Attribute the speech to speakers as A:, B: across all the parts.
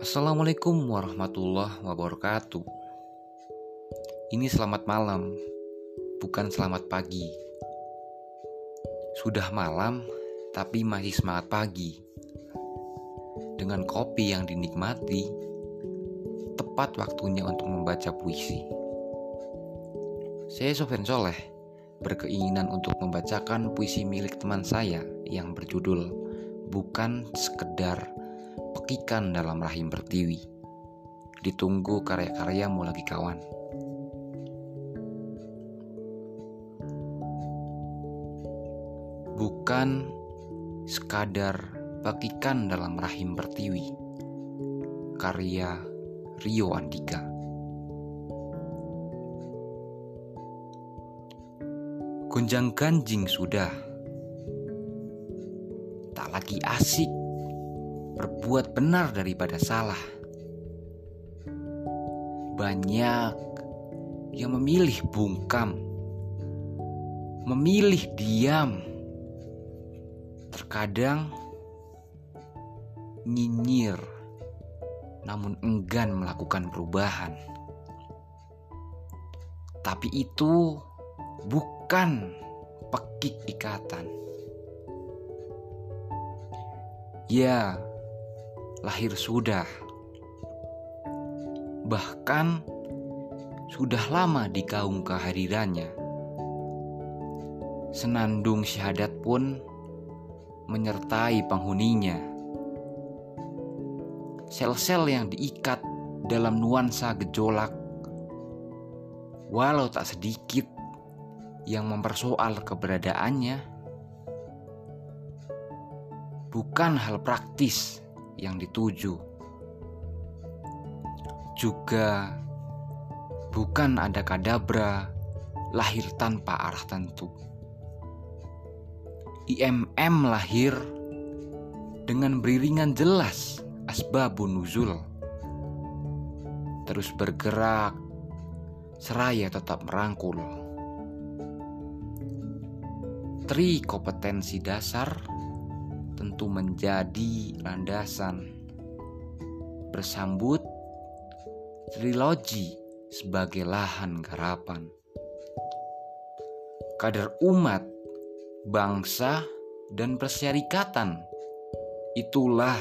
A: Assalamualaikum warahmatullahi wabarakatuh. Ini selamat malam, bukan selamat pagi. Sudah malam, tapi masih semangat pagi. Dengan kopi yang dinikmati, tepat waktunya untuk membaca puisi. Saya Sofian Soleh, berkeinginan untuk membacakan puisi milik teman saya yang berjudul Bukan Sekedar pekikan dalam rahim pertiwi. Ditunggu karya-karyamu lagi kawan. Bukan sekadar pekikan dalam rahim pertiwi. Karya Rio Andika. Gunjang ganjing sudah Tak lagi asik berbuat benar daripada salah. Banyak yang memilih bungkam, memilih diam, terkadang nyinyir, namun enggan melakukan perubahan. Tapi itu bukan pekik ikatan. Ya, lahir sudah. Bahkan sudah lama dikaum kehadirannya. Senandung syahadat pun menyertai penghuninya. Sel-sel yang diikat dalam nuansa gejolak, walau tak sedikit yang mempersoal keberadaannya, bukan hal praktis yang dituju. Juga bukan ada kadabra lahir tanpa arah tentu. IMM lahir dengan beriringan jelas asbabun nuzul. Terus bergerak seraya tetap merangkul. Tri kompetensi dasar tentu menjadi landasan. Bersambut trilogi sebagai lahan garapan. Kader umat, bangsa, dan persyarikatan itulah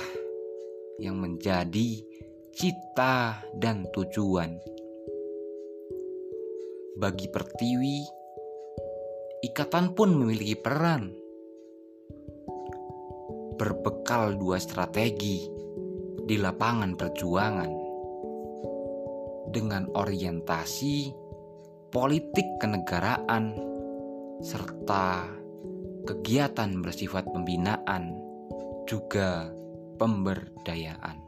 A: yang menjadi cita dan tujuan. Bagi Pertiwi, ikatan pun memiliki peran berbekal dua strategi di lapangan perjuangan dengan orientasi politik kenegaraan serta kegiatan bersifat pembinaan juga pemberdayaan.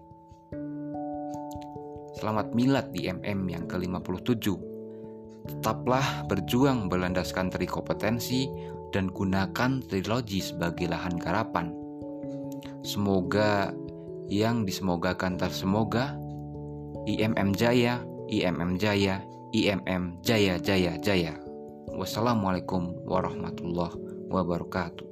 A: Selamat milad di MM yang ke-57. Tetaplah berjuang berlandaskan tri kompetensi dan gunakan trilogi sebagai lahan garapan Semoga yang disemogakan tersemoga IMM Jaya, IMM Jaya, IMM Jaya Jaya Jaya. Wassalamualaikum warahmatullahi wabarakatuh.